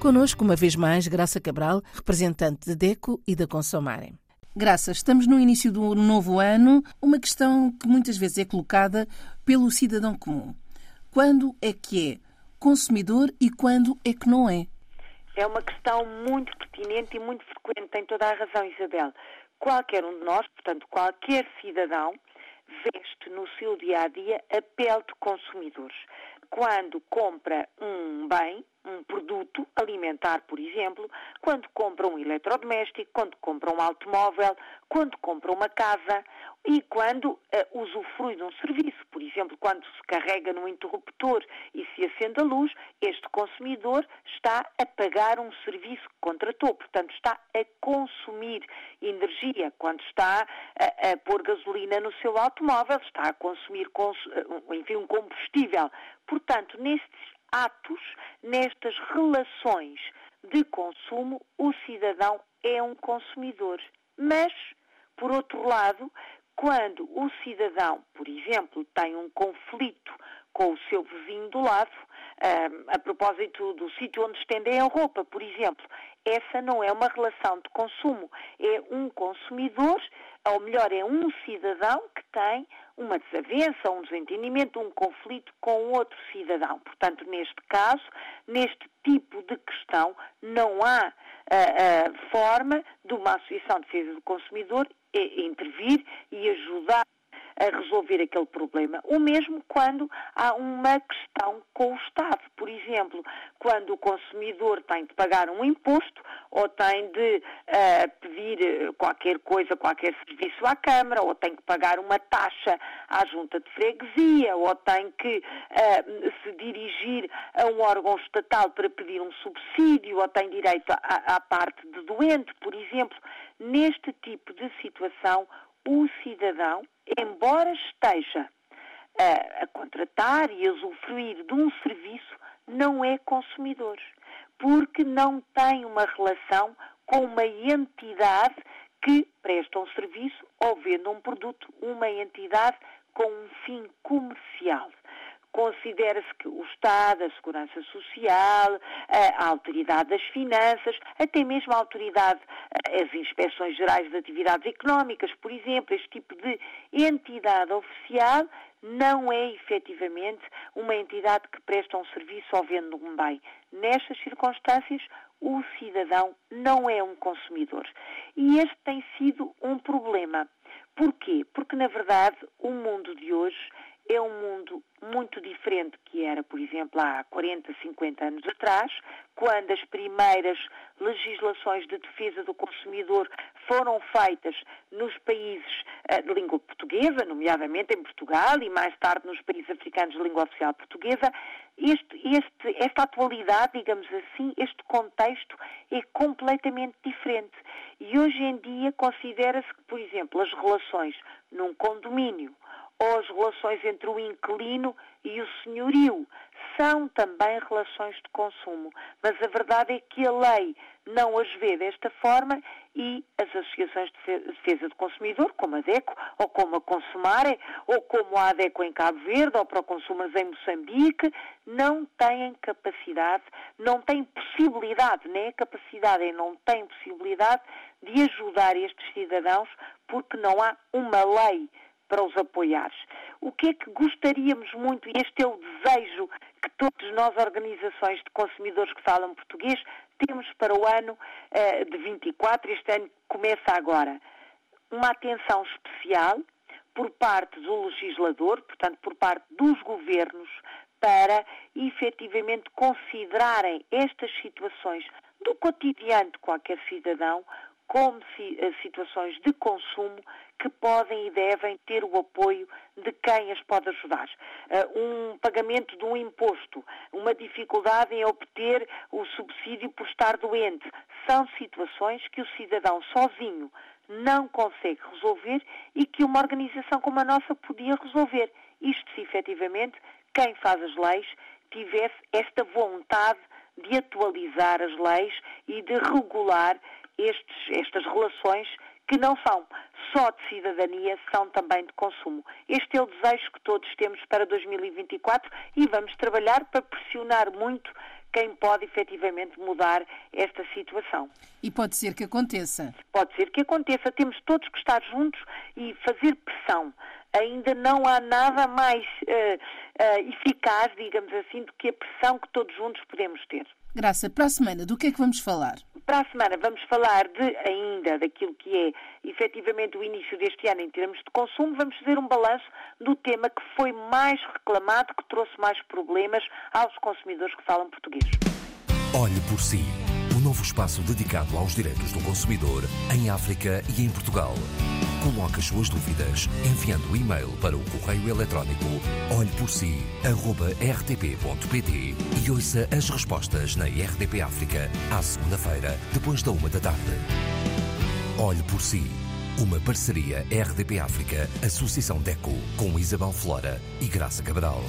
Conosco, uma vez mais, Graça Cabral, representante de DECO e da Consomarem. Graça, estamos no início do novo ano, uma questão que muitas vezes é colocada pelo cidadão comum. Quando é que é consumidor e quando é que não é? É uma questão muito pertinente e muito frequente, tem toda a razão, Isabel. Qualquer um de nós, portanto, qualquer cidadão, veste no seu dia a dia a pele de consumidores. Quando compra um bem, um produto alimentar, por exemplo, quando compra um eletrodoméstico, quando compra um automóvel, quando compra uma casa e quando uh, usufrui de um serviço. Por exemplo, quando se carrega no interruptor e se acende a luz, este consumidor está a pagar um serviço que contratou, portanto, está a consumir energia. Quando está a, a pôr gasolina no seu automóvel, está a consumir, cons, eh, enfim, um combustível. Portanto, nestes atos, nestas relações de consumo, o cidadão é um consumidor. Mas, por outro lado, quando o cidadão, por exemplo, tem um conflito com o seu vizinho do lado, um, a propósito do sítio onde estendem a roupa, por exemplo, essa não é uma relação de consumo, é um consumidor, ou melhor, é um cidadão que tem uma desavença, um desentendimento, um conflito com outro cidadão. Portanto, neste caso, neste tipo de questão, não há uh, uh, forma de uma Associação de Defesa do Consumidor intervir e ajudar a resolver aquele problema. O mesmo quando há uma questão com o Estado. Por exemplo, quando o consumidor tem de pagar um imposto ou tem de uh, pedir qualquer coisa, qualquer serviço à Câmara, ou tem que pagar uma taxa à junta de freguesia, ou tem que uh, se dirigir a um órgão estatal para pedir um subsídio, ou tem direito à, à parte de doente, por exemplo. Neste tipo de situação, o cidadão, embora esteja a, a contratar e a usufruir de um serviço, não é consumidor, porque não tem uma relação com uma entidade que presta um serviço ou vende um produto, uma entidade com um fim comercial considera-se que o Estado, a Segurança Social, a Autoridade das Finanças, até mesmo a Autoridade, as Inspeções Gerais de Atividades Económicas, por exemplo, este tipo de entidade oficial não é efetivamente uma entidade que presta um serviço ou vende um bem. Nestas circunstâncias, o cidadão não é um consumidor. E este tem sido um problema. Porquê? Porque, na verdade, o mundo de hoje é um muito diferente que era, por exemplo, há 40, 50 anos atrás, quando as primeiras legislações de defesa do consumidor foram feitas nos países uh, de língua portuguesa, nomeadamente em Portugal e mais tarde nos países africanos de língua oficial portuguesa, este, este, esta atualidade, digamos assim, este contexto é completamente diferente. E hoje em dia considera-se que, por exemplo, as relações num condomínio ou as relações entre o inquilino e o senhorio. São também relações de consumo. Mas a verdade é que a lei não as vê desta forma e as associações de defesa do consumidor, como a DECO, ou como a Consumare, ou como a ADECO em Cabo Verde, ou para o Consumers em Moçambique, não têm capacidade, não têm possibilidade, nem a capacidade e não têm possibilidade de ajudar estes cidadãos porque não há uma lei para os apoiar. O que é que gostaríamos muito, e este é o desejo que todos nós, organizações de consumidores que falam português, temos para o ano uh, de 24, este ano começa agora, uma atenção especial por parte do legislador, portanto, por parte dos governos, para efetivamente considerarem estas situações do cotidiano de qualquer cidadão como eh, situações de consumo que podem e devem ter o apoio de quem as pode ajudar. Uh, um pagamento de um imposto, uma dificuldade em obter o subsídio por estar doente, são situações que o cidadão sozinho não consegue resolver e que uma organização como a nossa podia resolver. Isto se efetivamente quem faz as leis tivesse esta vontade de atualizar as leis e de regular estes, estas relações que não são só de cidadania, são também de consumo. Este é o desejo que todos temos para 2024 e vamos trabalhar para pressionar muito quem pode efetivamente mudar esta situação. E pode ser que aconteça. Pode ser que aconteça. Temos todos que estar juntos e fazer pressão. Ainda não há nada mais uh, uh, eficaz, digamos assim, do que a pressão que todos juntos podemos ter. Graça, para a semana, do que é que vamos falar? Para a semana vamos falar de ainda daquilo que é efetivamente o início deste ano em termos de consumo. Vamos fazer um balanço do tema que foi mais reclamado, que trouxe mais problemas aos consumidores que falam português. Olhe por si, o um novo espaço dedicado aos direitos do consumidor em África e em Portugal. Coloque as suas dúvidas enviando o e-mail para o correio eletrónico olheporsi.rtp.pt e ouça as respostas na RDP África à segunda-feira, depois da uma da tarde. Olhe por si. Uma parceria RDP África, Associação DECO, com Isabel Flora e Graça Cabral.